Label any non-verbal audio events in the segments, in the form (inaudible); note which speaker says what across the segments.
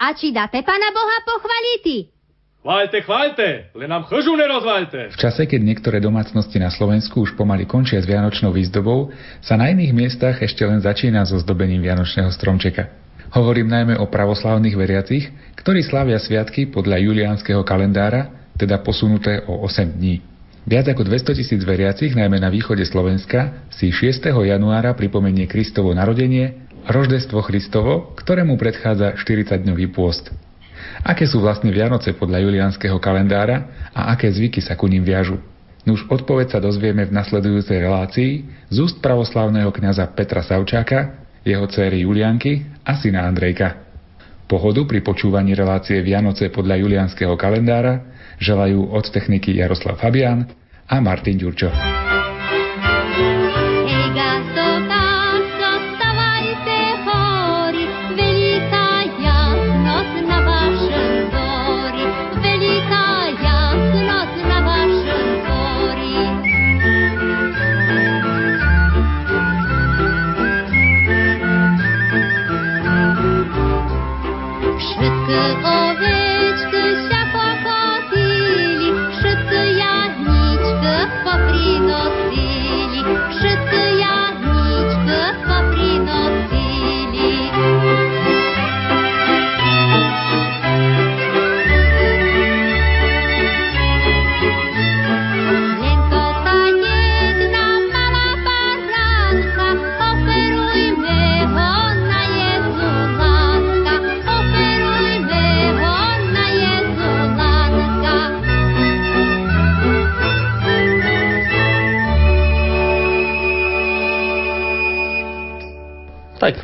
Speaker 1: A či dáte Pana Boha pochvaliti?
Speaker 2: Chváľte, chváľte, len nám chržu nerozvaľte.
Speaker 3: V čase, keď niektoré domácnosti na Slovensku už pomaly končia s vianočnou výzdobou, sa na iných miestach ešte len začína so zdobením vianočného stromčeka. Hovorím najmä o pravoslavných veriacich, ktorí slávia sviatky podľa juliánskeho kalendára, teda posunuté o 8 dní. Viac ako 200 tisíc veriacich, najmä na východe Slovenska, si 6. januára pripomenie Kristovo narodenie, Roždestvo Christovo, ktorému predchádza 40-dňový pôst. Aké sú vlastne Vianoce podľa juliánskeho kalendára a aké zvyky sa ku ním viažu? Nuž odpoveď sa dozvieme v nasledujúcej relácii z úst pravoslavného kňaza Petra Savčáka, jeho céry Julianky a syna Andrejka. Pohodu pri počúvaní relácie Vianoce podľa juliánskeho kalendára želajú od techniky Jaroslav Fabian a Martin Ďurčo.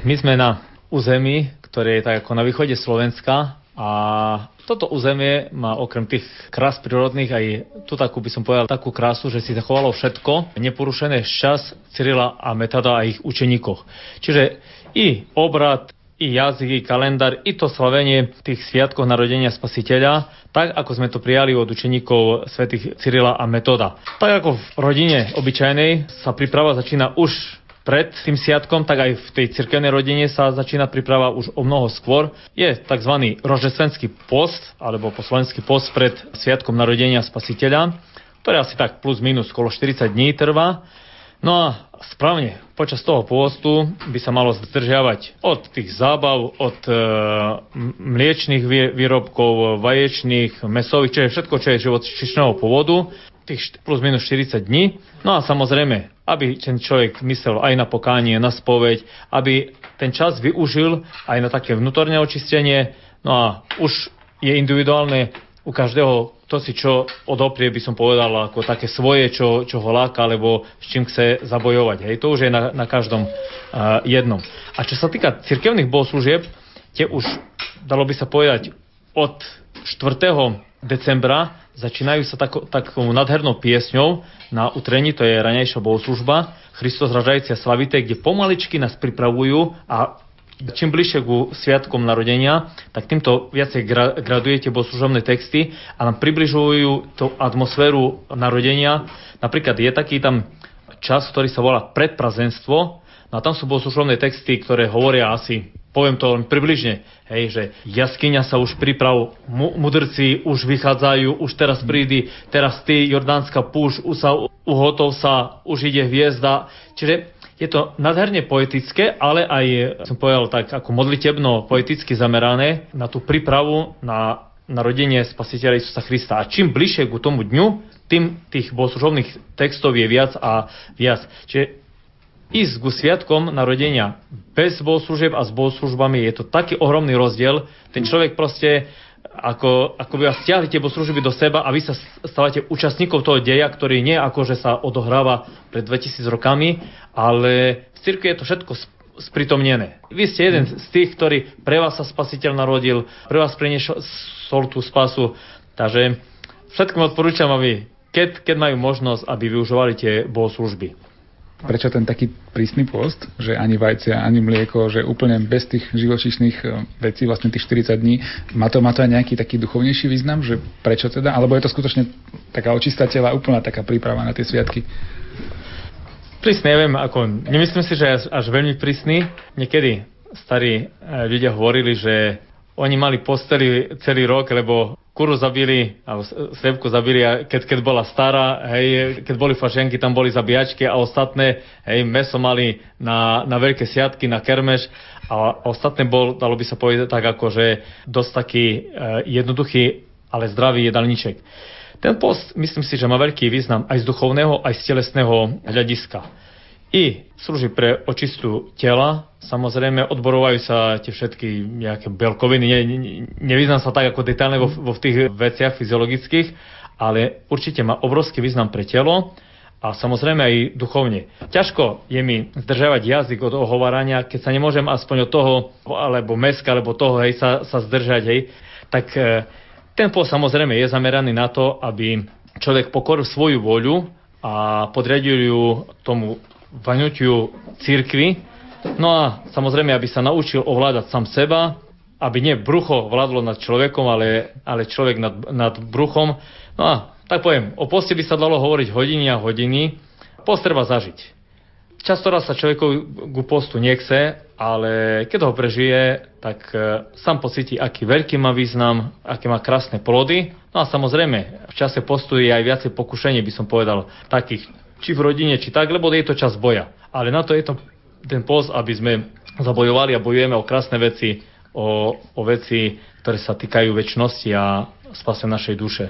Speaker 2: My sme na území, ktoré je tak ako na východe Slovenska a toto územie má okrem tých krás prírodných aj tu takú by som povedal takú krásu, že si zachovalo všetko neporušené čas Cyrila a Metada a ich učeníkoch. Čiže i obrad, i jazyk, i kalendár, i to slavenie tých sviatkov narodenia spasiteľa, tak ako sme to prijali od učeníkov svätých Cyrila a Metoda. Tak ako v rodine obyčajnej sa príprava začína už pred tým sviatkom, tak aj v tej cirkevnej rodine sa začína príprava už o mnoho skôr. Je tzv. rožesvenský post, alebo po slovenský post pred sviatkom narodenia spasiteľa, ktorý asi tak plus minus skolo 40 dní trvá. No a správne počas toho pôstu by sa malo zdržiavať od tých zábav, od e, mliečných výrobkov, vaječných, mesových, čiže všetko, čo je živočišného pôvodu, tých plus minus 40 dní. No a samozrejme, aby ten človek myslel aj na pokánie, na spoveď, aby ten čas využil aj na také vnútorné očistenie. No a už je individuálne u každého, to si čo odoprie, by som povedal, ako také svoje, čo, čo ho láka, alebo s čím chce zabojovať. Hej, to už je na, na každom uh, jednom. A čo sa týka cirkevných bohoslúžieb, tie už, dalo by sa povedať, od 4 decembra začínajú sa tako, takou nadhernou piesňou na utrení, to je ranejšia bohoslužba, Christos ražajúci a slavité, kde pomaličky nás pripravujú a čím bližšie ku sviatkom narodenia, tak týmto viacej gra, gradujete bohoslužobné texty a nám približujú tú atmosféru narodenia. Napríklad je taký tam čas, ktorý sa volá predprazenstvo, no a tam sú bohoslužobné texty, ktoré hovoria asi poviem to len približne, hej, že jaskyňa sa už priprav, mu, mudrci už vychádzajú, už teraz prídi, teraz ty, Jordánska púš, už sa uhotov sa, už ide hviezda. Čiže je to nádherne poetické, ale aj, som povedal tak, ako modlitebno poeticky zamerané na tú prípravu na narodenie spasiteľa Isusa Krista. A čím bližšie ku tomu dňu, tým tých bohoslužobných textov je viac a viac. Čiže ísť ku sviatkom narodenia bez bohoslužieb a s bohoslužbami je to taký ohromný rozdiel. Ten človek proste ako, ako by vás stiahli tie bohoslužby do seba a vy sa stávate účastníkov toho deja, ktorý nie ako, že sa odohráva pred 2000 rokami, ale v cirkvi je to všetko spritomnené. Vy ste jeden z tých, ktorý pre vás sa spasiteľ narodil, pre vás priniesol tú spasu, takže všetkým odporúčam, aby keď, keď majú možnosť, aby využívali tie bohoslužby.
Speaker 3: Prečo ten taký prísny post, že ani vajcia, ani mlieko, že úplne bez tých živočišných e, vecí, vlastne tých 40 dní, má to, má to aj nejaký taký duchovnejší význam, že prečo teda? Alebo je to skutočne taká očistá tela, úplná taká príprava na tie sviatky?
Speaker 2: Prísny, neviem, ako, nemyslím si, že až, až veľmi prísny. Niekedy starí e, ľudia hovorili, že oni mali posteli celý rok, lebo kuru zabili, alebo slepku zabili, keď, keď bola stará, hej, keď boli fašenky, tam boli zabíjačky a ostatné, hej, meso mali na, na veľké siatky, na kermeš a ostatné bol, dalo by sa povedať tak, ako že dosť taký e, jednoduchý, ale zdravý jedalníček. Ten post, myslím si, že má veľký význam aj z duchovného, aj z telesného hľadiska i slúži pre očistu tela. Samozrejme, odborovajú sa tie všetky nejaké belkoviny. Ne, ne, nevyznam sa tak ako detailne vo, vo v tých veciach fyziologických, ale určite má obrovský význam pre telo a samozrejme aj duchovne. Ťažko je mi zdržavať jazyk od ohovárania, keď sa nemôžem aspoň od toho, alebo meska, alebo toho, hej, sa, sa zdržať, hej, tak e, ten pol samozrejme je zameraný na to, aby človek pokoril svoju voľu a podriadil ju tomu vaňutiu církvy. No a samozrejme, aby sa naučil ovládať sám seba, aby nie brucho vládlo nad človekom, ale, ale človek nad, nad bruchom. No a tak poviem, o poste by sa dalo hovoriť hodiny a hodiny. Post treba zažiť. Často raz sa človeku ku postu nechce, ale keď ho prežije, tak e, sám pocíti, aký veľký má význam, aké má krásne plody. No a samozrejme, v čase postu je aj viacej pokušenie, by som povedal, takých či v rodine, či tak, lebo je to čas boja. Ale na to je to ten post, aby sme zabojovali a bojujeme o krásne veci, o, o veci, ktoré sa týkajú väčšnosti a spase našej duše.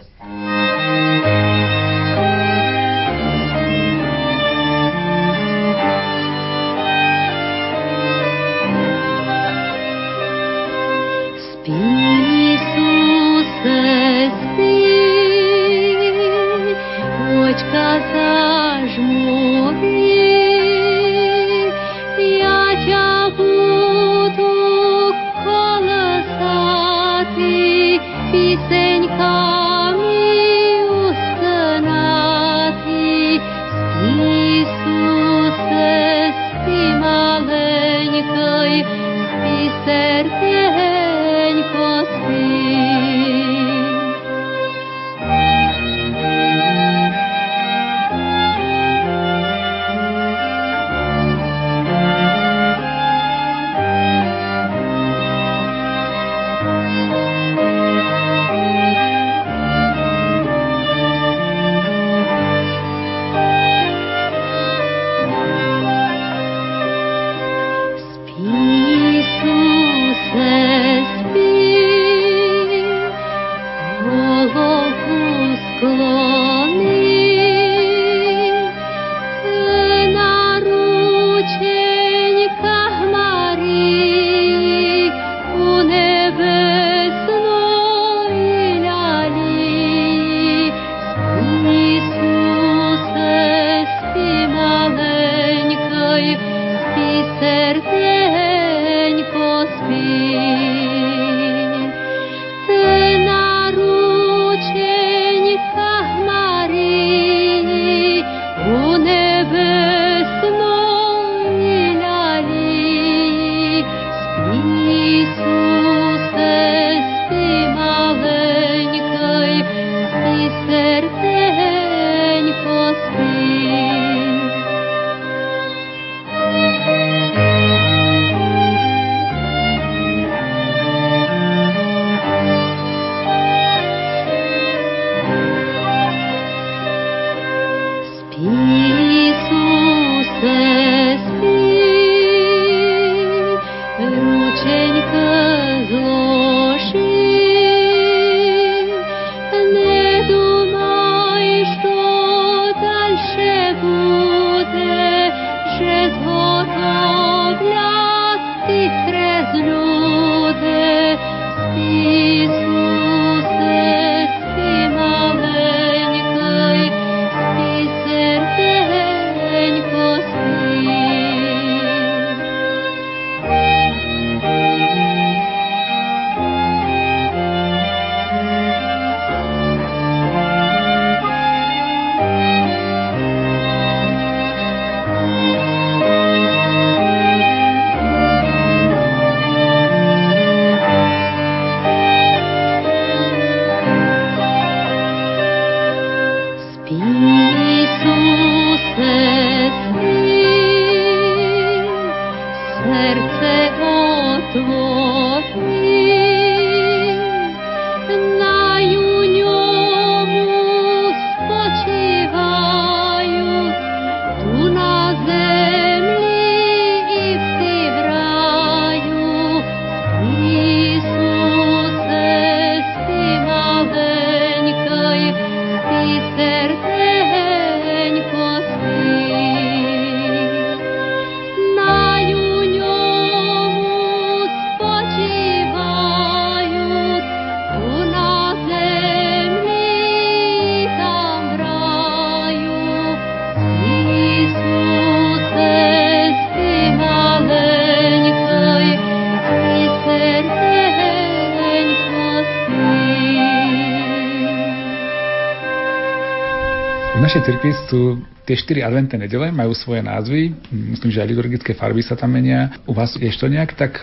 Speaker 3: Cirkvi sú tie štyri adventné nedele, majú svoje názvy, myslím, že aj liturgické farby sa tam menia. U vás je to nejak tak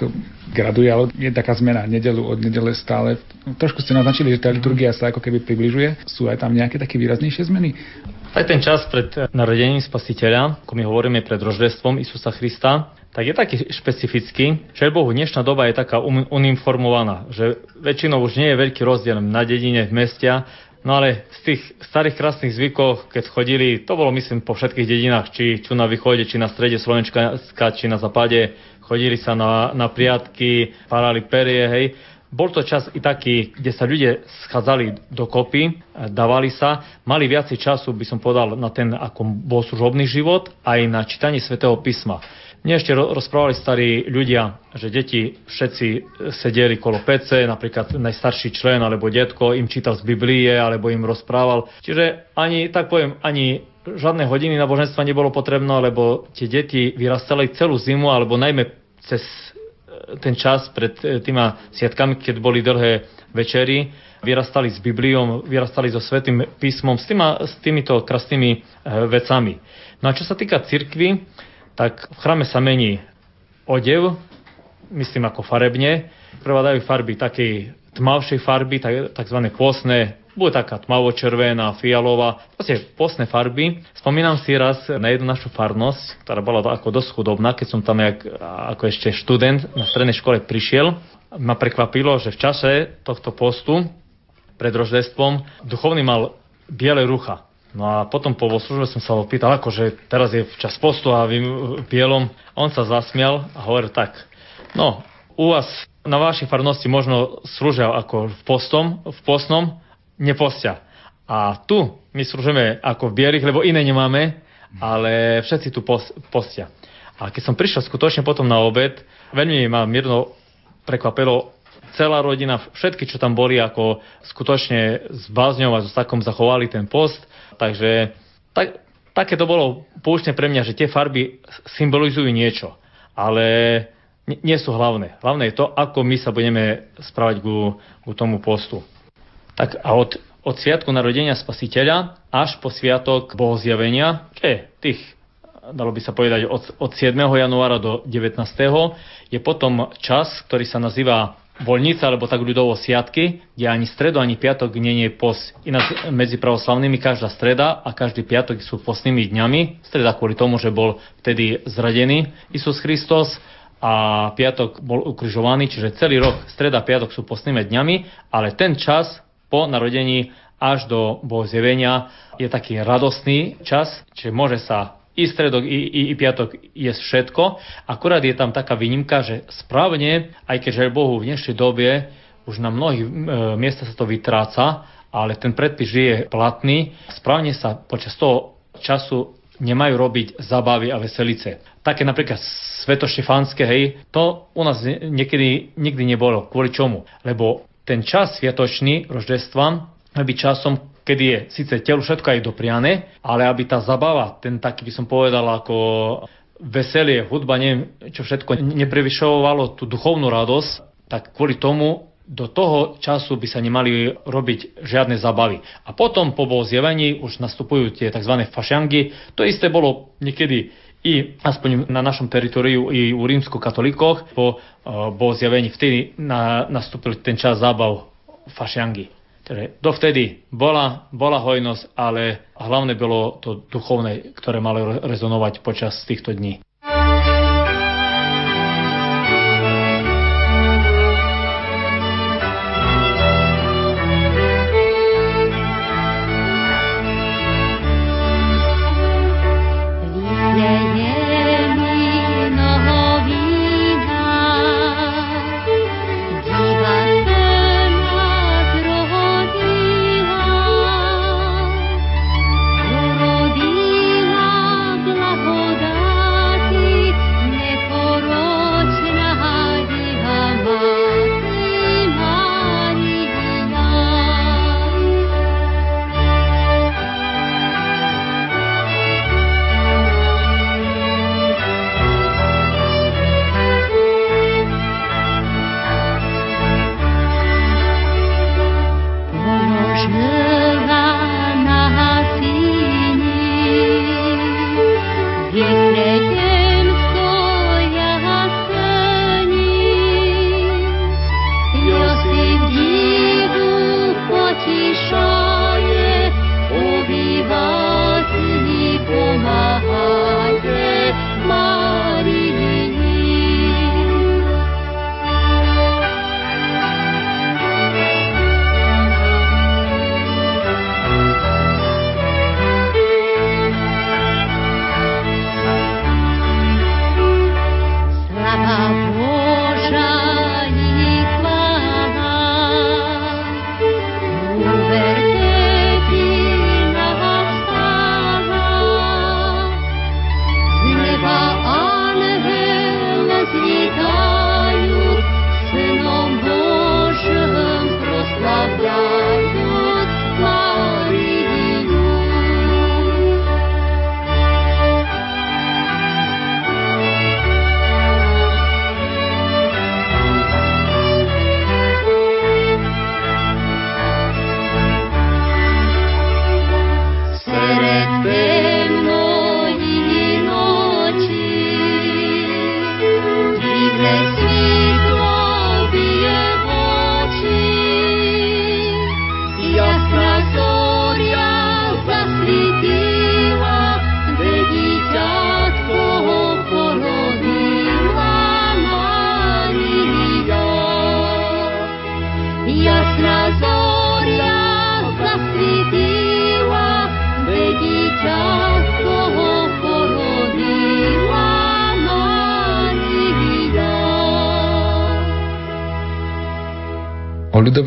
Speaker 3: graduje, ale je taká zmena nedelu od nedele stále. Trošku ste naznačili, že tá liturgia sa ako keby približuje. Sú aj tam nejaké také výraznejšie zmeny?
Speaker 2: Aj ten čas pred narodením spasiteľa, ako my hovoríme pred roždestvom Isusa Krista, tak je taký špecifický, že Bohu dnešná doba je taká uniformovaná, že väčšinou už nie je veľký rozdiel na dedine, v meste, no ale z tých starých krásnych zvykov, keď chodili, to bolo myslím po všetkých dedinách, či, či na východe, či na strede Slovenska, či na západe, chodili sa na, na priatky, parali perie, hej. Bol to čas i taký, kde sa ľudia schádzali dokopy, dávali sa, mali viacej času, by som povedal, na ten ako bol služobný život, aj na čítanie svätého písma. Mne ešte rozprávali starí ľudia, že deti všetci sedeli kolo PC, napríklad najstarší člen alebo detko im čítal z Biblie alebo im rozprával. Čiže ani, tak poviem, ani žiadne hodiny náboženstva nebolo potrebné, lebo tie deti vyrastali celú zimu alebo najmä cez e, ten čas pred e, týma sviatkami, keď boli dlhé večery, vyrastali s Bibliou, vyrastali so Svetým písmom, s, týma, s týmito krásnymi e, vecami. No a čo sa týka cirkvy, tak v chrame sa mení odev, myslím ako farebne, prevládajú farby takej tmavšej farby, tzv. pôsne, bude taká tmavo-červená, fialová, proste pôsne farby. Spomínam si raz na jednu našu farnosť, ktorá bola ako dosť chudobná, keď som tam jak, ako ešte študent na strednej škole prišiel. Ma prekvapilo, že v čase tohto postu pred roždestvom duchovný mal biele rucha. No a potom po službe som sa ho pýtal, akože teraz je čas postu a vy bielom. On sa zasmial a hovoril tak, no, u vás na vašej farnosti možno slúžia ako v postom, v postnom, nepostia. A tu my slúžime ako v bielých, lebo iné nemáme, ale všetci tu postia. A keď som prišiel skutočne potom na obed, veľmi ma mirno prekvapilo celá rodina, všetky, čo tam boli, ako skutočne s bázňou a s takom zachovali ten post Takže tak, také to bolo poučne pre mňa, že tie farby symbolizujú niečo, ale nie sú hlavné. Hlavné je to, ako my sa budeme správať ku, ku tomu postu. Tak a od, od sviatku narodenia spasiteľa až po sviatok bohozjavenia, je tých, dalo by sa povedať, od, od 7. januára do 19. je potom čas, ktorý sa nazýva voľnica, alebo tak ľudovo siatky, kde ani stredu, ani piatok nie je post. Ináč medzi pravoslavnými každá streda a každý piatok sú postnými dňami. Streda kvôli tomu, že bol vtedy zradený Isus Kristus a piatok bol ukrižovaný, čiže celý rok streda piatok sú postnými dňami, ale ten čas po narodení až do Bohozjevenia je taký radostný čas, čiže môže sa i stredok, i, i, i piatok je všetko. Akurát je tam taká výnimka, že správne, aj keď Bohu v dnešnej dobie už na mnohých e, miestach sa to vytráca, ale ten predpis je platný, správne sa počas toho času nemajú robiť zabavy a veselice. Také napríklad svetoštefánske, hej, to u nás niekedy nikdy nebolo. Kvôli čomu? Lebo ten čas sviatočný roždestva byť časom, kedy je síce telu všetko aj dopriané, ale aby tá zabava, ten taký by som povedal ako veselie, hudba, neviem, čo všetko neprevyšovalo tú duchovnú radosť, tak kvôli tomu do toho času by sa nemali robiť žiadne zabavy. A potom po zjevení už nastupujú tie tzv. fašangy. To isté bolo niekedy i aspoň na našom teritoriu i u rímsko-katolíkoch po uh, zjevení vtedy na, nastúpil ten čas zábav fašiangy. Takže dovtedy bola, bola hojnosť, ale hlavne bolo to duchovné, ktoré malo rezonovať počas týchto dní.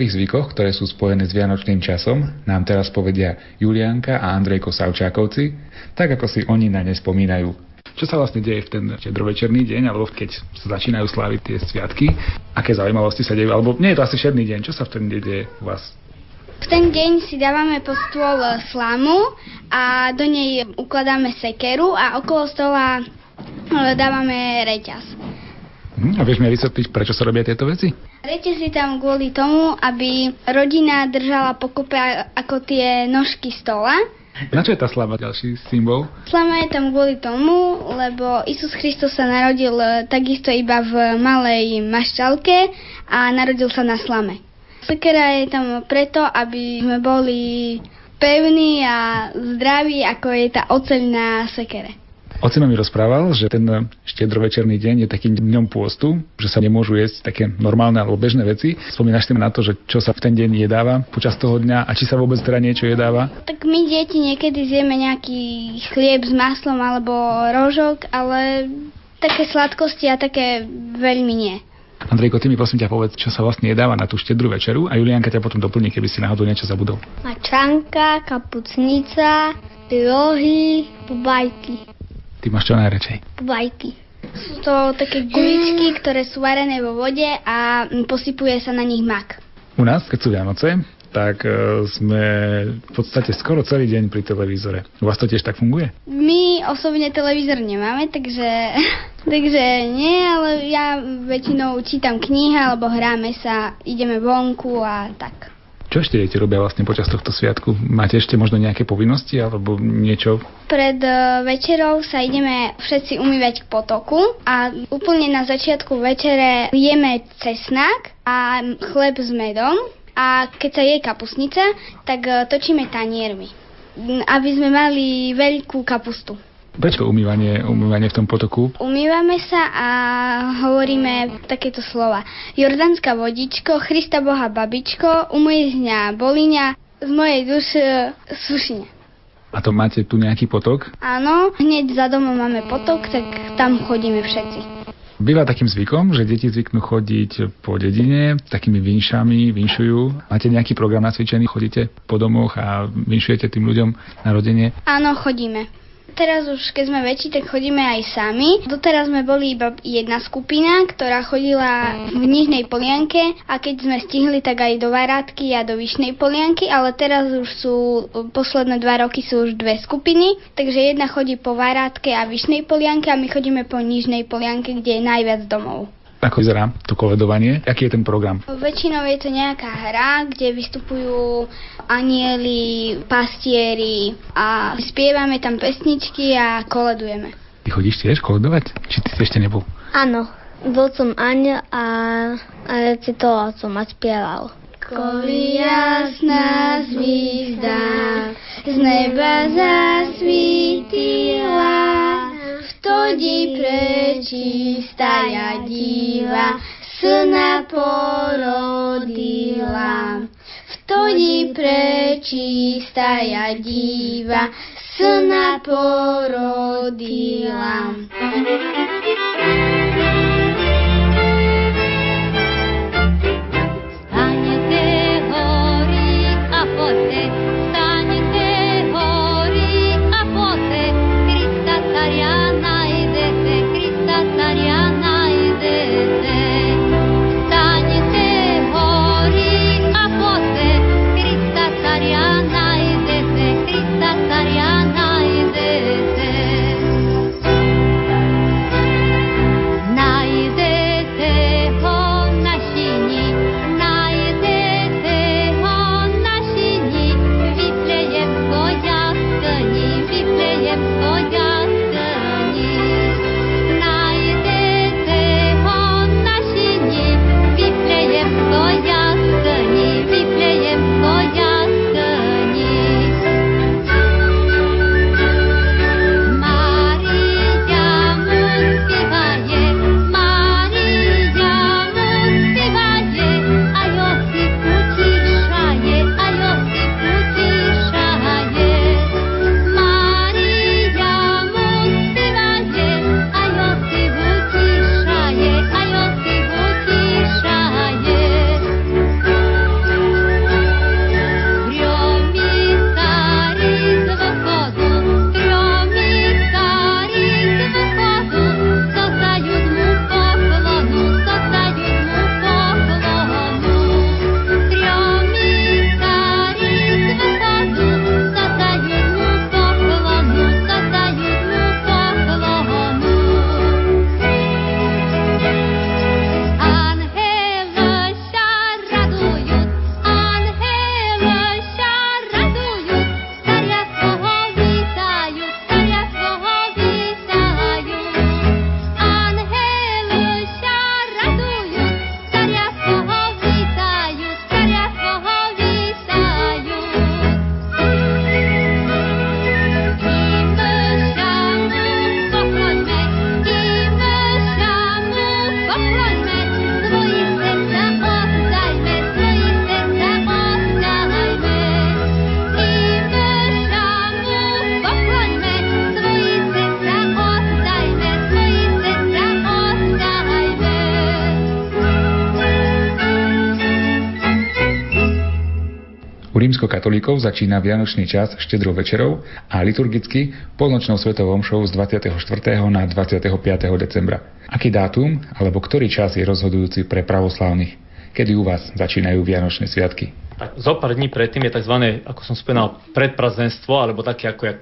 Speaker 3: Ľudových zvykoch, ktoré sú spojené s vianočným časom, nám teraz povedia Julianka a Andrejko Savčákovci, tak ako si oni na ne spomínajú. Čo sa vlastne deje v ten štedrovečerný deň, alebo keď sa začínajú sláviť tie sviatky? Aké zaujímavosti sa dejú? Alebo nie je to asi všedný deň, čo sa v ten deň deje u vás?
Speaker 4: V ten deň si dávame pod stôl slamu a do nej ukladáme sekeru a okolo stola e, dávame reťaz.
Speaker 3: Hm, a vieš mi vysvetliť, prečo sa robia tieto veci?
Speaker 4: Reťaz si tam kvôli tomu, aby rodina držala pokope ako tie nožky stola.
Speaker 3: Na čo je tá slava ďalší symbol?
Speaker 4: Slama je tam kvôli tomu, lebo Isus Kristus sa narodil e, takisto iba v malej mašťalke a narodil sa na slame. Sekera je tam preto, aby sme boli pevní a zdraví, ako je tá oceľ na sekere.
Speaker 3: Ocino mi rozprával, že ten štedrovečerný deň je takým dňom pôstu, že sa nemôžu jesť také normálne alebo bežné veci. Spomínaš si na to, že čo sa v ten deň jedáva počas toho dňa a či sa vôbec teda niečo jedáva?
Speaker 4: Tak my deti niekedy zjeme nejaký chlieb s maslom alebo rožok, ale také sladkosti a také veľmi nie.
Speaker 3: Andrejko, ty mi prosím ťa povedz, čo sa vlastne jedáva na tú štedrú večeru a Julianka ťa potom doplní, keby si náhodou niečo zabudol.
Speaker 4: Mačanka, kapucnica, rohy, bubajky.
Speaker 3: Ty máš čo najradšej?
Speaker 4: Vajky. Sú to také guličky, ktoré sú varené vo vode a posypuje sa na nich mak.
Speaker 3: U nás, keď sú Vianoce, tak uh, sme v podstate skoro celý deň pri televízore. U vás to tiež tak funguje?
Speaker 4: My osobne televízor nemáme, takže, (laughs) takže nie, ale ja väčšinou čítam knihy alebo hráme sa, ideme vonku a tak.
Speaker 3: Čo ešte deti robia vlastne počas tohto sviatku? Máte ešte možno nejaké povinnosti alebo niečo?
Speaker 4: Pred e, večerou sa ideme všetci umývať k potoku a úplne na začiatku večere jeme cesnak a chleb s medom a keď sa je kapusnica, tak e, točíme taniermi, aby sme mali veľkú kapustu.
Speaker 3: Prečo umývanie, umývanie v tom potoku?
Speaker 4: Umývame sa a hovoríme takéto slova. Jordánska vodičko, Krista Boha babičko, umyj z mňa boliňa, z mojej duše sušine.
Speaker 3: A to máte tu nejaký potok?
Speaker 4: Áno, hneď za domom máme potok, tak tam chodíme všetci.
Speaker 3: Býva takým zvykom, že deti zvyknú chodiť po dedine takými vinšami, vinšujú. Máte nejaký program nacvičený, chodíte po domoch a vinšujete tým ľuďom na rodenie?
Speaker 4: Áno, chodíme teraz už, keď sme väčší, tak chodíme aj sami. Doteraz sme boli iba jedna skupina, ktorá chodila v Nižnej Polianke a keď sme stihli, tak aj do Varátky a do Vyšnej Polianky, ale teraz už sú, posledné dva roky sú už dve skupiny, takže jedna chodí po Varátke a Vyšnej Polianke a my chodíme po Nižnej Polianke, kde je najviac domov.
Speaker 3: Ako vyzerá to koledovanie? Aký je ten program?
Speaker 4: Väčšinou je to nejaká hra, kde vystupujú anieli, pastieri a spievame tam pesničky a koledujeme.
Speaker 3: Ty chodíš tiež koledovať? Či ty ešte nebol?
Speaker 5: Áno, bol som Aňa a, a recitoval som a spieval.
Speaker 6: Koli jasná zvízda z neba zasvítila, vtedy prečistá diva syna porodila. Vtedy prečistá diva syna porodila.
Speaker 3: Rímskokatolíkov začína vianočný čas štedrou večerou a liturgicky polnočnou svetovou omšou z 24. na 25. decembra. Aký dátum alebo ktorý čas je rozhodujúci pre pravoslavných? Kedy u vás začínajú Vianočné sviatky?
Speaker 2: Tak zo pár dní predtým je tzv. ako som spomínal, predprazdenstvo, alebo taký ako je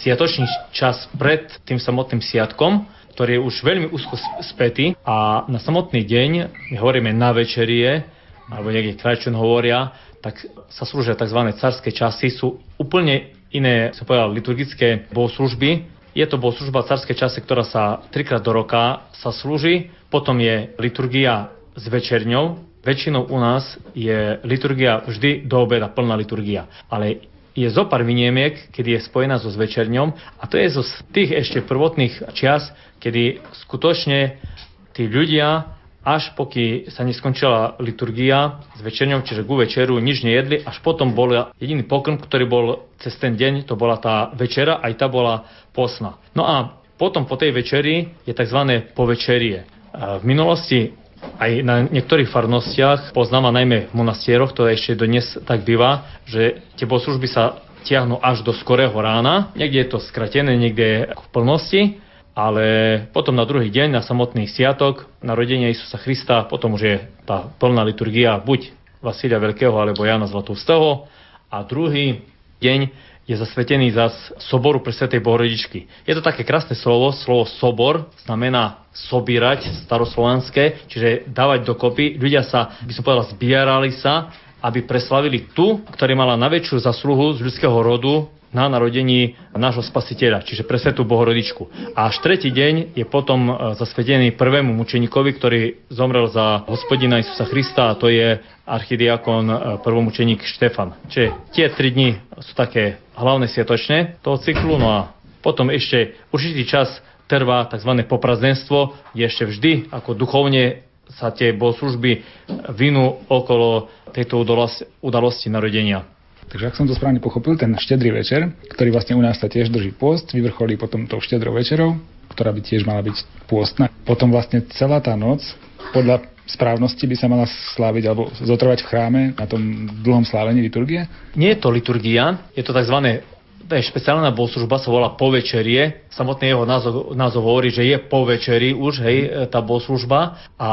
Speaker 2: sviatočný čas pred tým samotným sviatkom, ktorý je už veľmi úzko spätý a na samotný deň, my hovoríme na večerie, alebo niekde krajčun hovoria, tak sa slúžia tzv. carské časy, sú úplne iné, som povedal, liturgické bohoslužby. Je to bohoslužba carské časy, ktorá sa trikrát do roka sa slúži, potom je liturgia s večerňou. Väčšinou u nás je liturgia vždy do obeda, plná liturgia. Ale je zo pár vyniemiek, kedy je spojená so zvečerňom a to je zo tých ešte prvotných čias, kedy skutočne tí ľudia až poky sa neskončila liturgia s večerňou, čiže ku večeru nič nejedli, až potom bol jediný pokrm, ktorý bol cez ten deň, to bola tá večera, aj tá bola posna. No a potom po tej večeri je tzv. povečerie. V minulosti aj na niektorých farnostiach, poznám a najmä v monastieroch, to ešte dnes tak býva, že tie bohoslužby sa tiahnu až do skorého rána. Niekde je to skratené, niekde je v plnosti ale potom na druhý deň, na samotný sviatok, narodenie Isusa Krista, potom už je tá plná liturgia buď Vasilia Veľkého alebo Jana Zlatústeho a druhý deň je zasvetený zas soboru pre Svetej Bohorodičky. Je to také krásne slovo, slovo sobor znamená sobírať staroslovanské, čiže dávať dokopy. Ľudia sa, by som povedal, zbierali sa, aby preslavili tu, ktorý mala najväčšiu zasluhu z ľudského rodu, na narodení nášho spasiteľa, čiže pre Svetú Bohorodičku. A až tretí deň je potom e, zasvedený prvému mučeníkovi, ktorý zomrel za hospodina Isusa Krista a to je archidiakon e, prvomučeník Štefan. Čiže tie tri dni sú také hlavné sviatočné toho cyklu, no a potom ešte určitý čas trvá tzv. poprazdenstvo, kde ešte vždy ako duchovne sa tie bohoslužby vinú okolo tejto udalosti narodenia.
Speaker 3: Takže ak som to správne pochopil, ten štedrý večer, ktorý vlastne u nás sa tiež drží post, vyvrcholí potom tou štedrou večerou, ktorá by tiež mala byť pôstna. Potom vlastne celá tá noc, podľa správnosti by sa mala sláviť alebo zotrvať v chráme na tom dlhom slávení liturgie?
Speaker 2: Nie je to liturgia, je to tzv špeciálna bohoslužba, sa volá povečerie. Samotný jeho názov, názov hovorí, že je povečeri už, hej, tá bohoslužba. A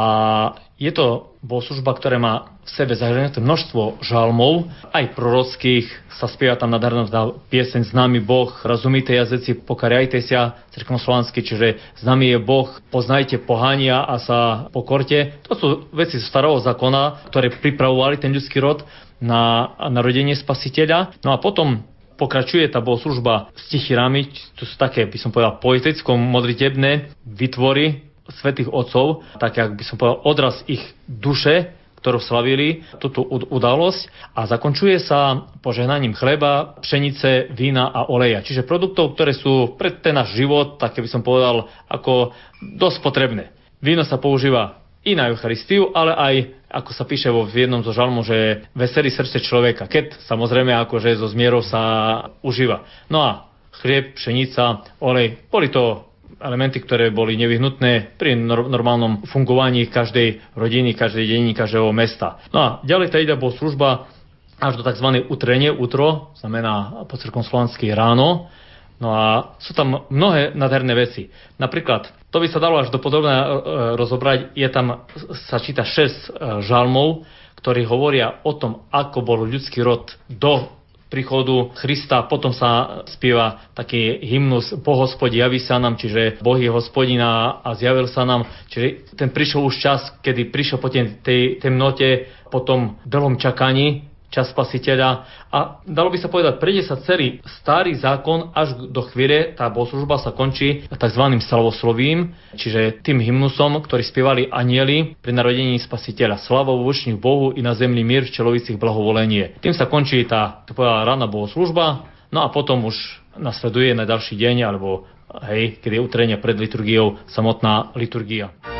Speaker 2: je to bohoslužba, ktorá má v sebe zahrnuté množstvo žalmov, aj prorockých, sa spieva tam nádherná pieseň Známy Boh, rozumíte jazyci, pokariajte sa, cirknoslovansky, čiže známy je Boh, poznajte pohania a sa pokorte. To sú veci z starého zákona, ktoré pripravovali ten ľudský rod na narodenie spasiteľa. No a potom pokračuje tá bohoslužba s tichirami, to sú také, by som povedal, poeticko-modritebné vytvory svetých otcov, tak jak by som povedal, odraz ich duše, ktorú slavili túto udalosť a zakončuje sa požehnaním chleba, pšenice, vína a oleja. Čiže produktov, ktoré sú pre ten náš život, také by som povedal, ako dosť potrebné. Víno sa používa i na Eucharistiu, ale aj, ako sa píše vo v jednom zo žalmu, že veselý srdce človeka, keď samozrejme akože zo zmierov sa užíva. No a chlieb, pšenica, olej, boli to elementy, ktoré boli nevyhnutné pri normálnom fungovaní každej rodiny, každej dediny, každého mesta. No a ďalej tá ide bol služba až do tzv. utrenie, utro, znamená po cirkumslovansky ráno, No a sú tam mnohé nádherné veci. Napríklad, to by sa dalo až do podobné e, rozobrať, je tam, sa číta 6 e, žalmov, ktorí hovoria o tom, ako bol ľudský rod do príchodu Krista, potom sa spieva taký hymnus Po hospodi javí sa nám, čiže Boh je hospodina a zjavil sa nám, čiže ten prišiel už čas, kedy prišiel po tej temnote, po tom dlhom čakaní, čas spasiteľa. A dalo by sa povedať, prejde sa celý starý zákon až do chvíle, tá bohoslužba sa končí tzv. slavoslovím, čiže tým hymnusom, ktorý spievali anieli pri narodení spasiteľa. Slavo vo Bohu i na zemli mier v čelovicích blahovolenie. Tým sa končí tá, to povedala, rána bohoslužba, no a potom už nasleduje na ďalší deň, alebo hej, keď je utrenia pred liturgiou samotná liturgia.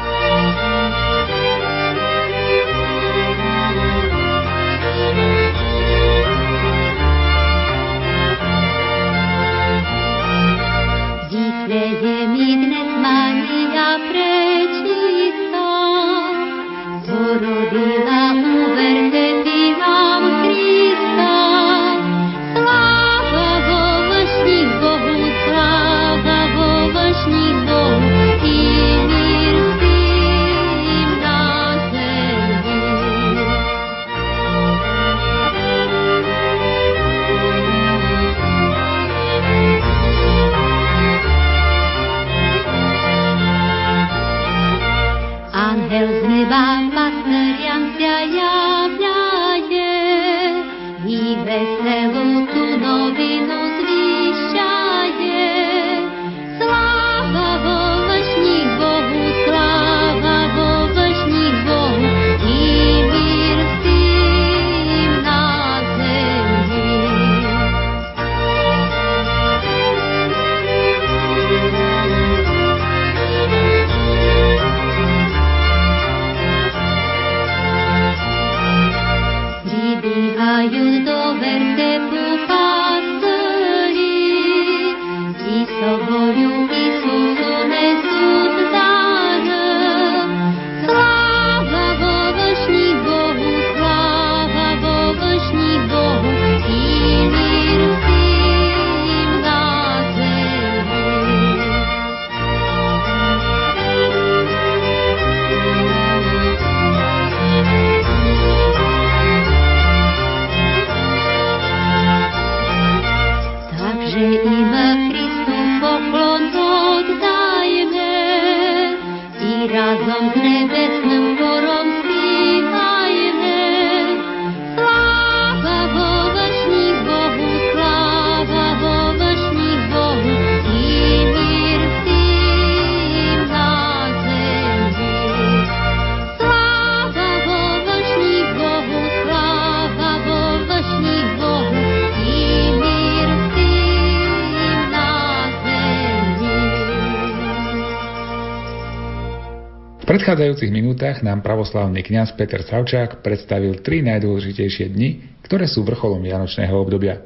Speaker 3: Predchádzajúcich minútach nám pravoslavný kňaz Peter Savčák predstavil tri najdôležitejšie dni, ktoré sú vrcholom vianočného obdobia.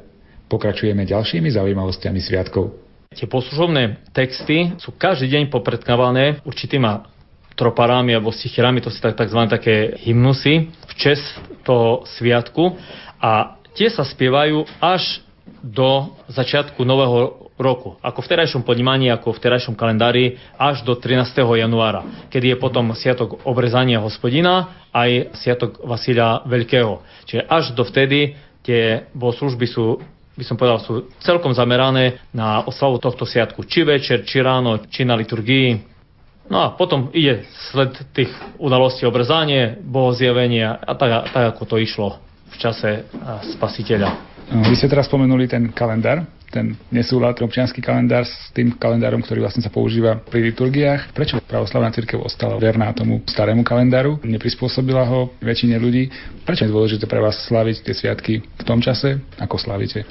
Speaker 3: Pokračujeme ďalšími zaujímavosťami sviatkov.
Speaker 2: Tie poslužobné texty sú každý deň popredkávané určitýma troparami alebo stichirami, to sú tzv. také hymnusy v čest toho sviatku a tie sa spievajú až do začiatku nového roku. Ako v terajšom podnímaní, ako v terajšom kalendári až do 13. januára, kedy je potom sviatok obrezania hospodina aj sviatok Vasília Veľkého. Čiže až do vtedy tie bohoslužby sú by som povedal, sú celkom zamerané na oslavu tohto sviatku. Či večer, či ráno, či na liturgii. No a potom ide sled tých udalostí obrezanie, bohozjavenia a tak, tak ako to išlo v čase spasiteľa.
Speaker 3: Vy ste teraz spomenuli ten kalendár, ten nesúlad, občianský kalendár s tým kalendárom, ktorý vlastne sa používa pri liturgiách. Prečo pravoslavná církev ostala verná tomu starému kalendáru? Neprispôsobila ho väčšine ľudí? Prečo je dôležité pre vás slaviť tie sviatky v tom čase, ako slavíte?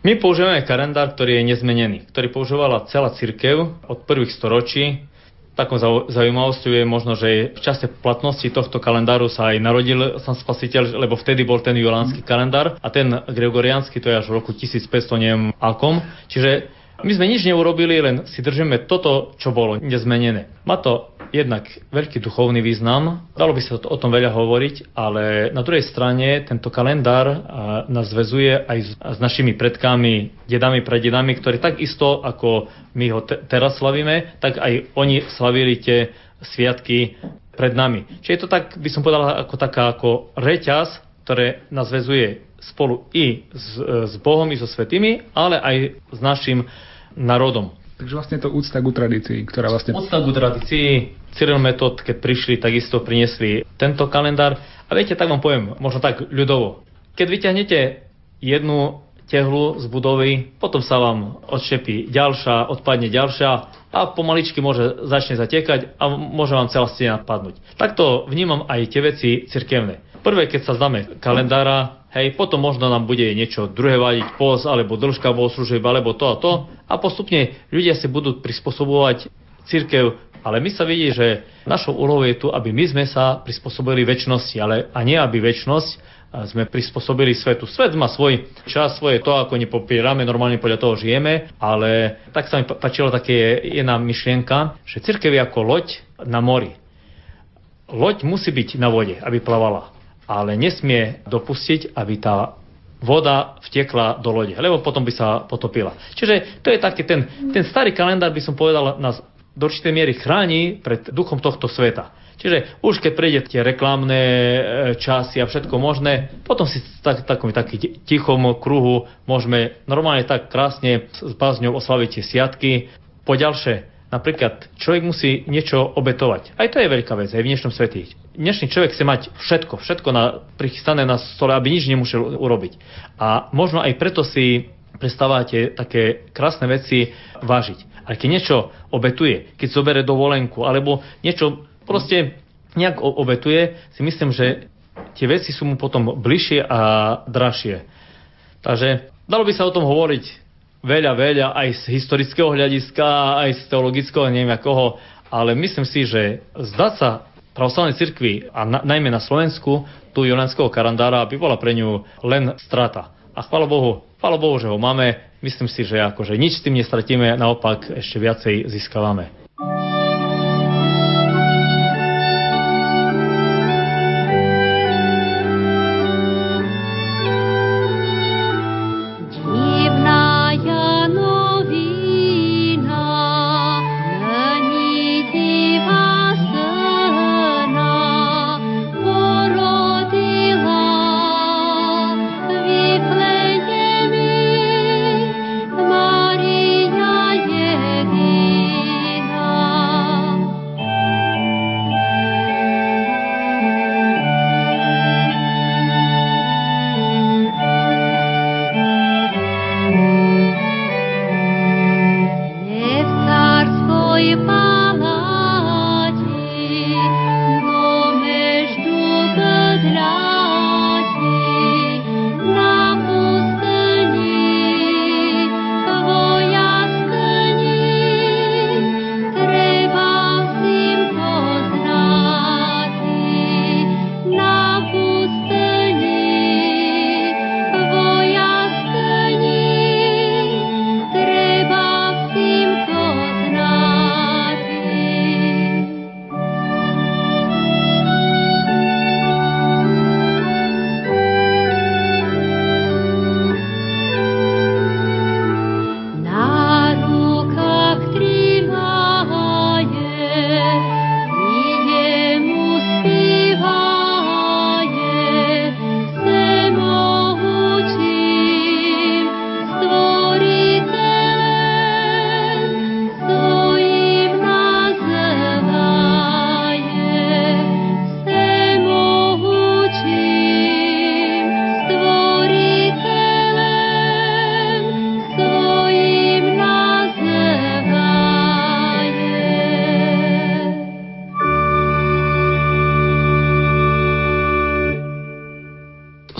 Speaker 2: My používame kalendár, ktorý je nezmenený, ktorý používala celá církev od prvých storočí Takou zaujímavosťou je možno, že v čase platnosti tohto kalendáru sa aj narodil sám spasiteľ, lebo vtedy bol ten julánsky kalendár a ten gregoriánsky to je až v roku 1500, neviem akom. Čiže my sme nič neurobili, len si držíme toto, čo bolo nezmenené. Má to jednak veľký duchovný význam, dalo by sa o tom veľa hovoriť, ale na druhej strane tento kalendár nás zväzuje aj s, našimi predkami, dedami, prededami, ktorí takisto ako my ho te- teraz slavíme, tak aj oni slavili tie sviatky pred nami. Čiže je to tak, by som povedal, ako taká ako reťaz, ktoré nás zväzuje spolu i s, s Bohom, i so svetými, ale aj s našim národom.
Speaker 3: Takže vlastne to úcta ku tradícii, ktorá vlastne...
Speaker 2: Úcta ku tradícii, Cyril Metod, keď prišli, takisto priniesli tento kalendár. A viete, tak vám poviem, možno tak ľudovo. Keď vyťahnete jednu tehlu z budovy, potom sa vám odšepí ďalšia, odpadne ďalšia a pomaličky môže začne zatekať a môže vám celá stena padnúť. Takto vnímam aj tie veci cirkevné. Prvé, keď sa zdáme kalendára, Hej, potom možno nám bude niečo druhé vadiť, pos, alebo dĺžka bohoslúžieb, alebo to a to. A postupne ľudia si budú prispôsobovať církev, ale my sa vidí, že našou úlohou je tu, aby my sme sa prispôsobili väčšnosti, ale a nie aby väčšnosť sme prispôsobili svetu. Svet má svoj čas, svoje to, ako nepopierame, normálne podľa toho žijeme, ale tak sa mi páčilo také jedna myšlienka, že církev je ako loď na mori. Loď musí byť na vode, aby plavala ale nesmie dopustiť, aby tá voda vtekla do lode, lebo potom by sa potopila. Čiže to je taký ten, ten starý kalendár, by som povedal, nás do určitej miery chráni pred duchom tohto sveta. Čiže už keď prejde tie reklamné e, časy a všetko možné, potom si tak, takom taký tichom kruhu môžeme normálne tak krásne s bázňou oslaviť tie siatky. Po ďalšie, napríklad človek musí niečo obetovať. Aj to je veľká vec, aj v dnešnom svete dnešný človek chce mať všetko, všetko na, prichystané na stole, aby nič nemusel urobiť. A možno aj preto si prestávate také krásne veci vážiť. Ale keď niečo obetuje, keď zobere dovolenku, alebo niečo proste nejak obetuje, si myslím, že tie veci sú mu potom bližšie a dražšie. Takže dalo by sa o tom hovoriť veľa, veľa, aj z historického hľadiska, aj z teologického, neviem akoho, ale myslím si, že zdať sa pravoslavnej cirkvi a na, najmä na Slovensku tu Jonánskeho karandára by bola pre ňu len strata. A chvála Bohu, chvála Bohu, že ho máme. Myslím si, že akože nič s tým nestratíme, naopak ešte viacej získavame.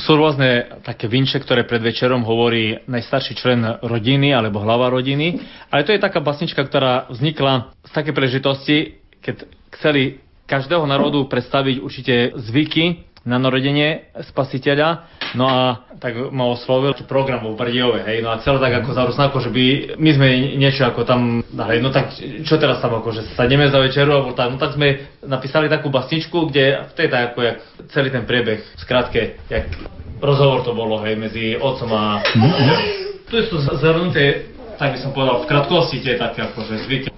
Speaker 2: Sú rôzne také vinče, ktoré pred večerom hovorí najstarší člen rodiny alebo hlava rodiny, ale to je taká basnička, ktorá vznikla z také prežitosti, keď chceli každého národu predstaviť určite zvyky na narodenie spasiteľa. No a tak ma oslovil program vo Brdiove, hej, no a celé tak ako za ako, že by my sme niečo ako tam, hej, no tak čo teraz tam ako, že sadneme za večeru, alebo tak, no tak sme napísali takú basničku, kde v tej tak ako jak celý ten priebeh, skrátke, jak rozhovor to bolo, hej, medzi otcom a... Mm-hmm. Tu je to zhrnuté, tak by som povedal, v krátkosti tie také akože zvyky.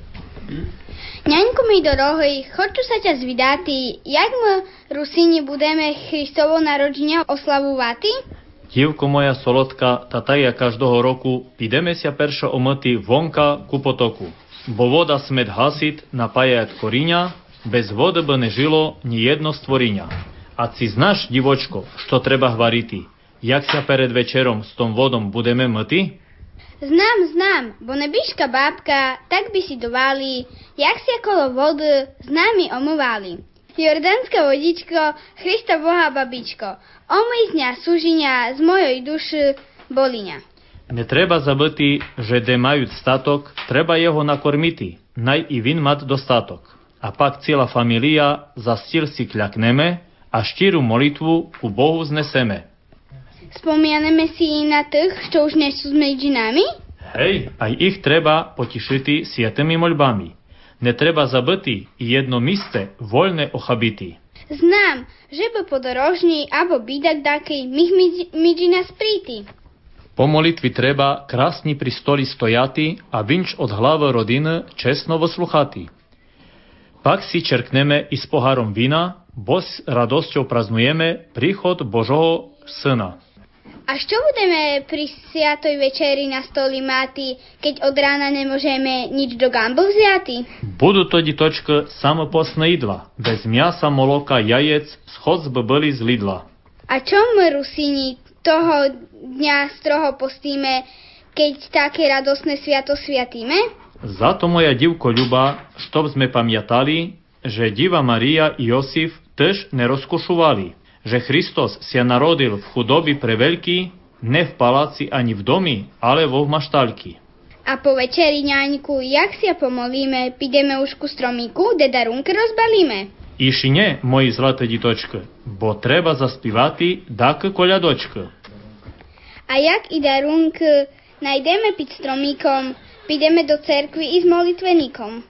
Speaker 4: Ňaňku mi dorohoj, хочу sa ťa zvidati, jak my Rusíni budeme Христово народження oslavovati?
Speaker 2: Дівко моя солодка, та та я кожного року підемеся перше омити вонка ku potoku. Бо вода смет гасить, напаяє коріння, без води би не жило ні єдно створіння. А ці знаєш, дівочко, що треба говорити? Як ся перед вечером з том водом будемо мити?
Speaker 4: Знам, знам, бо небіжка бабка, так бісідували, jak sa kolo vody s nami omývali. Jordánska vodičko, Christa Boha babičko, omyj z dňa súžinia z mojej duši boliňa.
Speaker 2: Не треба забити, že де мають статок, треба його накормити, най і він мат достаток. А пак ціла фамілія за стіл си клякнеме, а щиру молитву у Богу знесеме.
Speaker 4: Spomianeme si i na tých, čo už nie sú medzi nami?
Speaker 2: Hej, aj ich treba potišiti sietemi moľbami. Ne treba zabiti i jedno miste voľne ochabiti.
Speaker 4: Znam, že by podorožní abo bidak dakej mih medzi nás.
Speaker 2: Po molitvi treba krasni pri stoli stojati, a vinč od glave rodine česnovo sluhati. Pak si čerkneme i s poharom vina, bo s radosťou praznujeme príchod Božoho Syna.
Speaker 4: A čo budeme pri sviatoj večeri na stoli máti, keď od rána nemôžeme nič do gambu vziati?
Speaker 2: Budú to ditočka samopostné jedla, bez miasa, moloka, jajec, schod by byli z Lidla.
Speaker 4: A čo my Rusíni toho dňa stroho postíme, keď také radosné sviato sviatíme?
Speaker 2: Za to moja divko ľuba, чтоб sme pamiatali, že Diva Maria i Josif tež nerozkošovali že Hristos sa narodil v chudobi pre veľký, ne v paláci ani v domi, ale vo maštalky.
Speaker 4: A po večeri, ňaňku, jak sa pomolíme, pideme už ku stromíku, kde darunky rozbalíme?
Speaker 2: Iši ne, moji zlaté ditočky, bo treba zaspívati dak koľadočka.
Speaker 4: A jak i darunk najdeme pід stromíkom, pideme do cerkvy i s molitveníkom.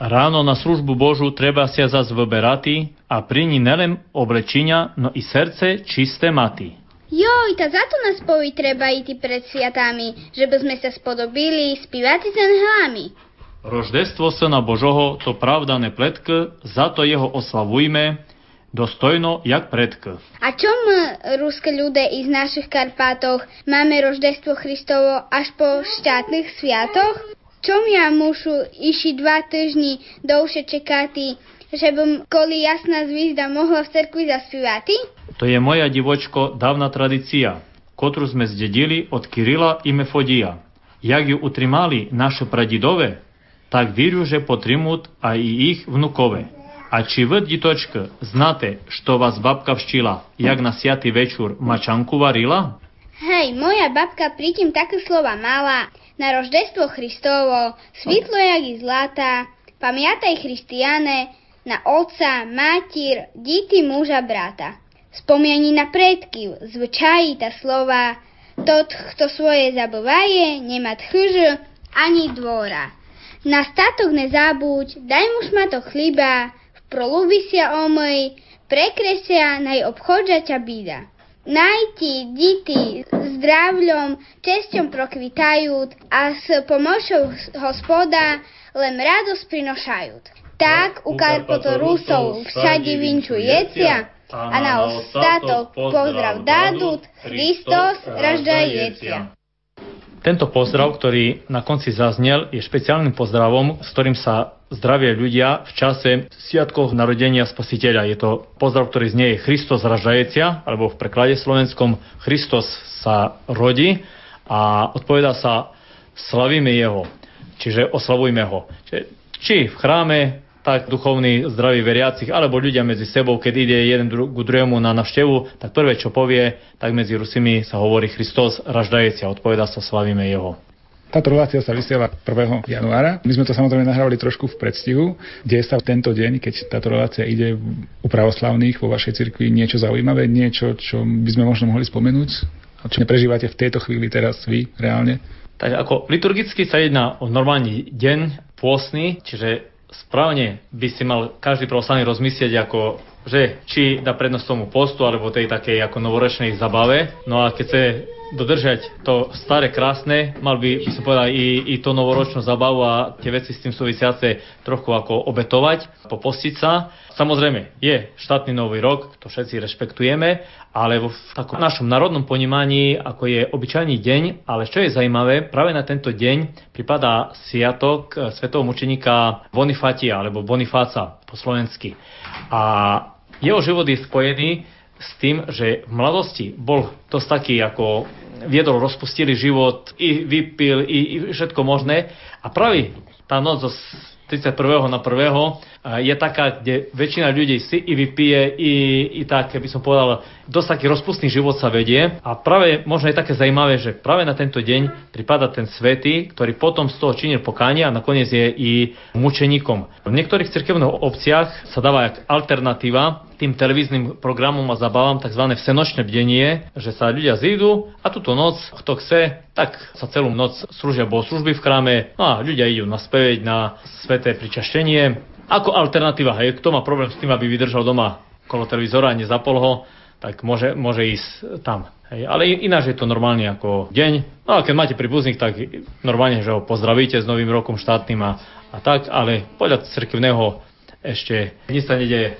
Speaker 2: Ráno na službu Božu treba sa zas vyberati a pri ní nelen oblečenia, no i srdce čisté maty.
Speaker 4: Joj, ta za to nás poví treba ísť pred sviatami, že by sme sa spodobili spívati za hlami.
Speaker 2: Roždestvo Syna Božoho to pravda ne pletk, za to jeho oslavujme, dostojno jak predk.
Speaker 4: A čo my, ruské ľudia i z našich Karpátoch, máme roždestvo Christovo až po štátnych sviatoch? Čom ja mušu iši dva týždni dlhšie čekati, že bym koli jasná zvizda mohla v cerkvi zaspívati?
Speaker 2: To je moja divočko dávna tradícia, ktorú sme zdedili od Kirila i Mefodia. Jak ju utrimali naše pradidove, tak vírю, že potrimut aj i vnukove. A či vy, ditočka, znáte, što vás babka vštila, jak na siatý večer mačanku varila?
Speaker 4: Hej, moja babka pritím také slova mala, na roždestvo Christovo, svitlo jak i zlata, pamiataj Christiane, na otca, matír, díty muža brata. Spomieni na predky, zvyčají ta slova, tot, kto svoje zabývaje, nemá tchyž ani dvora. Na statok nezabúď, daj mu šmatok chliba, v prolúbi sa omej, prekresia, naj obchodža ťa bída. Najti dity zdravľom, česťom prokvitajú a s pomocou hospoda len radosť prinošajú. Tak u Karpotorusov všade vinču jecia a na ostatok pozdrav dádut, Kristos ražda jecia.
Speaker 2: Tento pozdrav, ktorý na konci zaznel, je špeciálnym pozdravom, s ktorým sa zdravia ľudia v čase sviatkov narodenia Spasiteľa. Je to pozdrav, ktorý znie je Christos ražajecia, alebo v preklade slovenskom Christos sa rodí a odpoveda sa slavíme jeho, čiže oslavujme ho. Či v chráme, tak duchovní zdraví veriacich, alebo ľudia medzi sebou, keď ide jeden dru- ku druhému na navštevu, tak prvé, čo povie, tak medzi Rusimi sa hovorí Kristus raždajeci a odpoveda sa slavíme Jeho.
Speaker 3: Táto relácia sa vysiela 1. januára. My sme to samozrejme nahrávali trošku v predstihu. Deje sa tento deň, keď táto relácia ide u pravoslavných vo vašej cirkvi niečo zaujímavé, niečo, čo by sme možno mohli spomenúť? A čo neprežívate v tejto chvíli teraz vy reálne?
Speaker 2: Tak ako liturgicky sa jedná o normálny deň pôsny, čiže správne by si mal každý pravoslavný rozmyslieť ako že či dá prednosť tomu postu alebo tej takej ako novoročnej zabave. No a keď chce dodržať to staré krásne, mal by, by som povedal, i, i to novoročnú zabavu a tie veci s tým súvisiace trochu ako obetovať, popostiť sa. Samozrejme, je štátny nový rok, to všetci rešpektujeme, ale v takom našom národnom ponímaní, ako je obyčajný deň, ale čo je zaujímavé, práve na tento deň pripadá sviatok svetového mučeníka Bonifatia, alebo Bonifáca po slovensky. A jeho život je spojený s tým, že v mladosti bol dosť taký ako viedol rozpustilý život, i vypil, i, i všetko možné. A práve tá noc zo 31. na 1. je taká, kde väčšina ľudí si i vypije, i, i tak, by som povedal, dosť taký rozpustný život sa vedie. A práve možno je také zaujímavé, že práve na tento deň pripada ten svetý, ktorý potom z toho činil pokánie a nakoniec je i mučeníkom. V niektorých cirkevných obciach sa dáva alternatíva tým televíznym programom a zabávam tzv. vsenočné bdenie, že sa ľudia zídu a túto noc, kto chce, tak sa celú noc slúžia služby v chráme, no a ľudia idú na speveť, na sveté pričaštenie. Ako alternatíva, hej, kto má problém s tým, aby vydržal doma kolo televízora a nezapol ho, tak môže, môže ísť tam. Hej. Ale ináč je to normálne ako deň. No a keď máte príbuzných, tak normálne, že ho pozdravíte s Novým rokom štátnym a, a tak, ale podľa cirkevného ešte nič sa nedeje.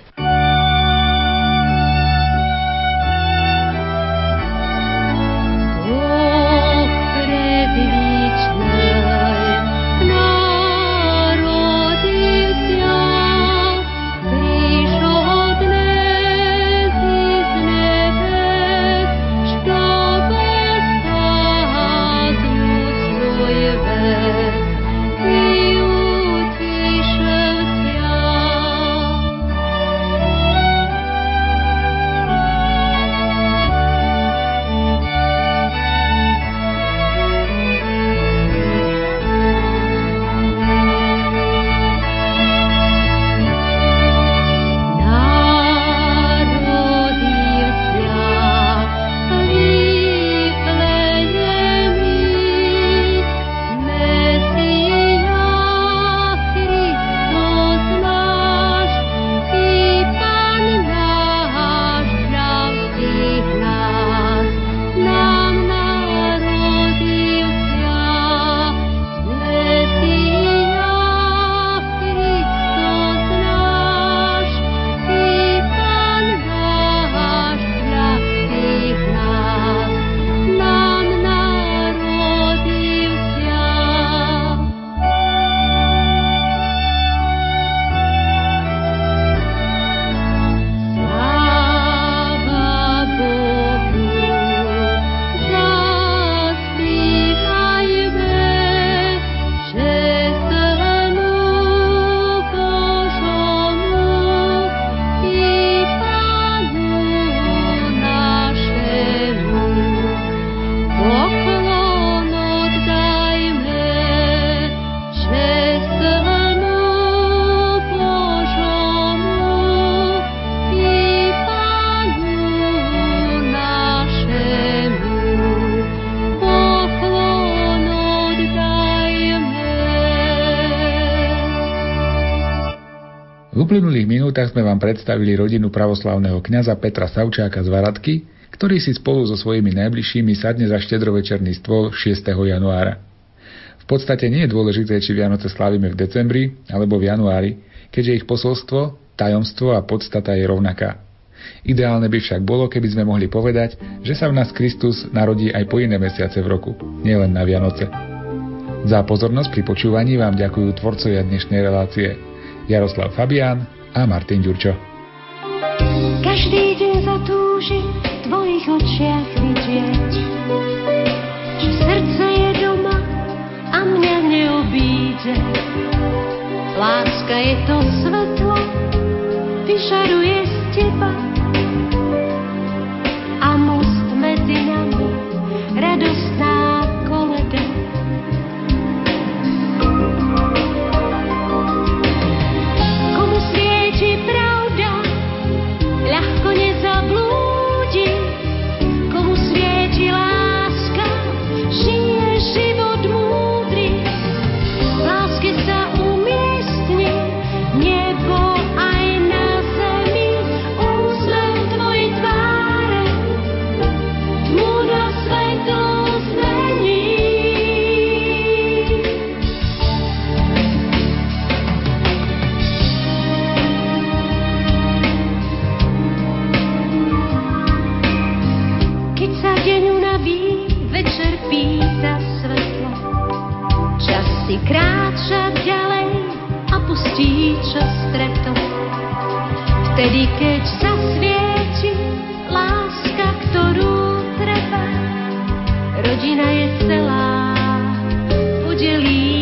Speaker 3: Predstavili rodinu pravoslavného kňaza Petra Savčáka z Varadky, ktorý si spolu so svojimi najbližšími sadne za štedrovečerný stôl 6. januára. V podstate nie je dôležité, či Vianoce slávime v decembri alebo v januári, keďže ich posolstvo, tajomstvo a podstata je rovnaká. Ideálne by však bolo, keby sme mohli povedať, že sa v nás Kristus narodí aj po iné mesiace v roku, nielen na Vianoce. Za pozornosť pri počúvaní vám ďakujú tvorcovia dnešnej relácie – Jaroslav Fabián a Martin Ďurčo.
Speaker 6: Každý deň zatúži v tvojich očiach vidieť, že srdce je doma a mňa neobíde. Láska je to svetlo, vyšaruje z teba si kráča ďalej a pustí čas stretom. Vtedy, keď zasvieti láska, ktorú treba, rodina je celá, podelí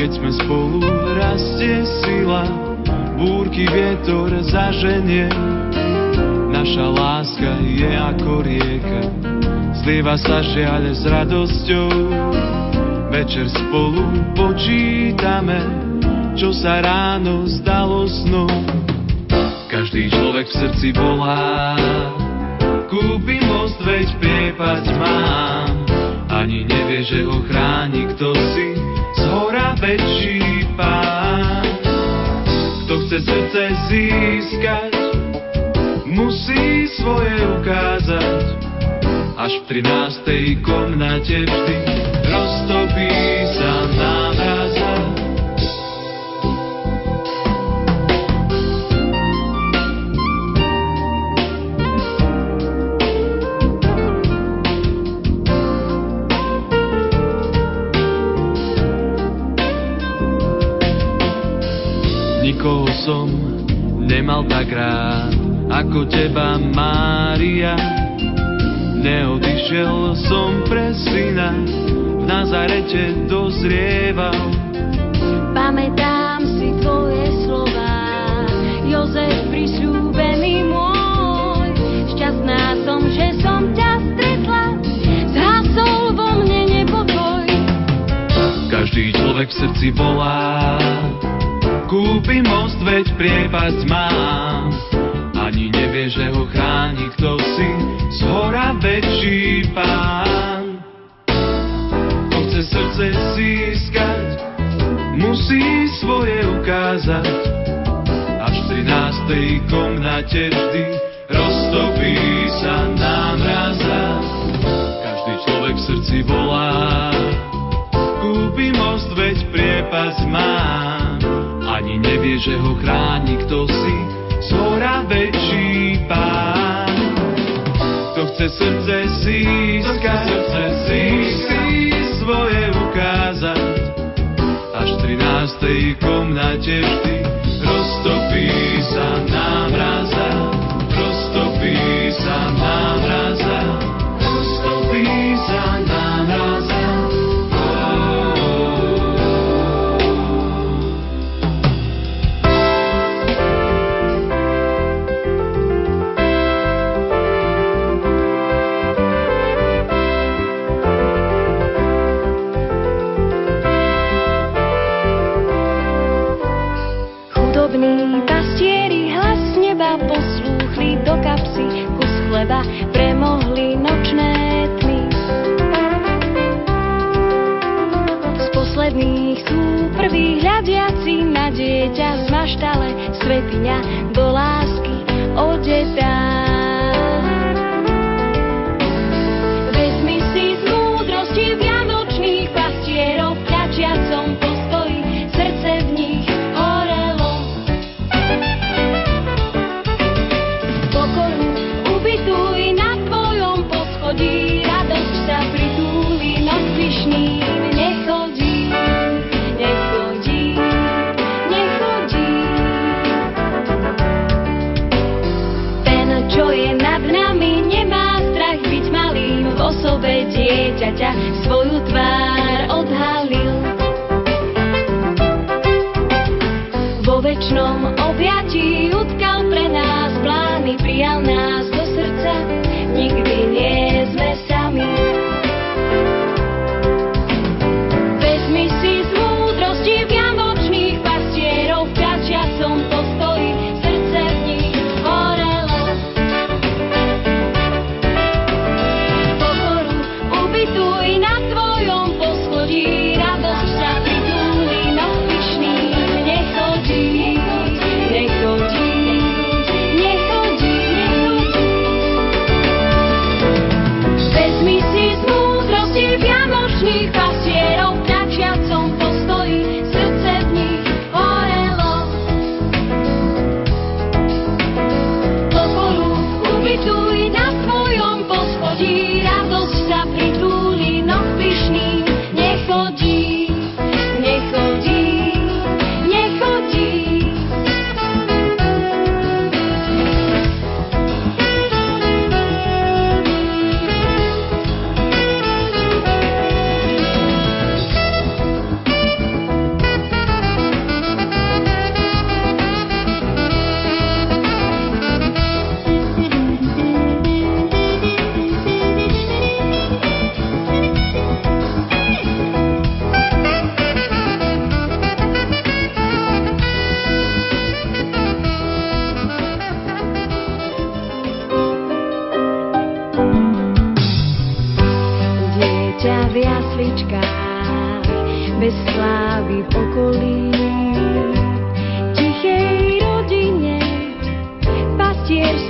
Speaker 7: Keď
Speaker 8: sme spolu, rastie sila, búrky vietor zaženie. Naša láska je ako rieka, zlieva sa žiaľ s radosťou. Večer spolu počítame, čo sa ráno zdalo snom. Každý človek v srdci volá, kúpi most, veď priepať mám. Ani nevie, že ho chráni kto si, z hora väčší pán. Kto chce srdce získať, musí svoje ukázať. Až v 13. komnate vždy roztopí sa námraza. Som nemal tak rád, ako teba, Mária. Neodišiel som pre syna, v Nazarete dozrieval.
Speaker 6: Pamätám si tvoje slova, Jozef prisľúbený môj. Šťastná som, že som ťa stretla, zhasol vo mne nepokoj.
Speaker 8: Každý človek v srdci volá, kúpi most, veď priepasť mám. Ani nevie, že ho chráni kto si, z hora väčší pán. Kto chce srdce získať, musí svoje ukázať. Až v 13. komnate vždy roztopí sa námraza. Každý človek v srdci volá, kúpi most, veď priepas má. Že ho chráni kto si, z hora väčší pán. Kto chce srdce získať, srdce musí svoje ukázať. Až v 13. komnate vždy roztopí sa námraza,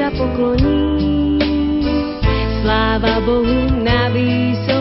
Speaker 6: sa pokloní. Sláva Bohu na výsledku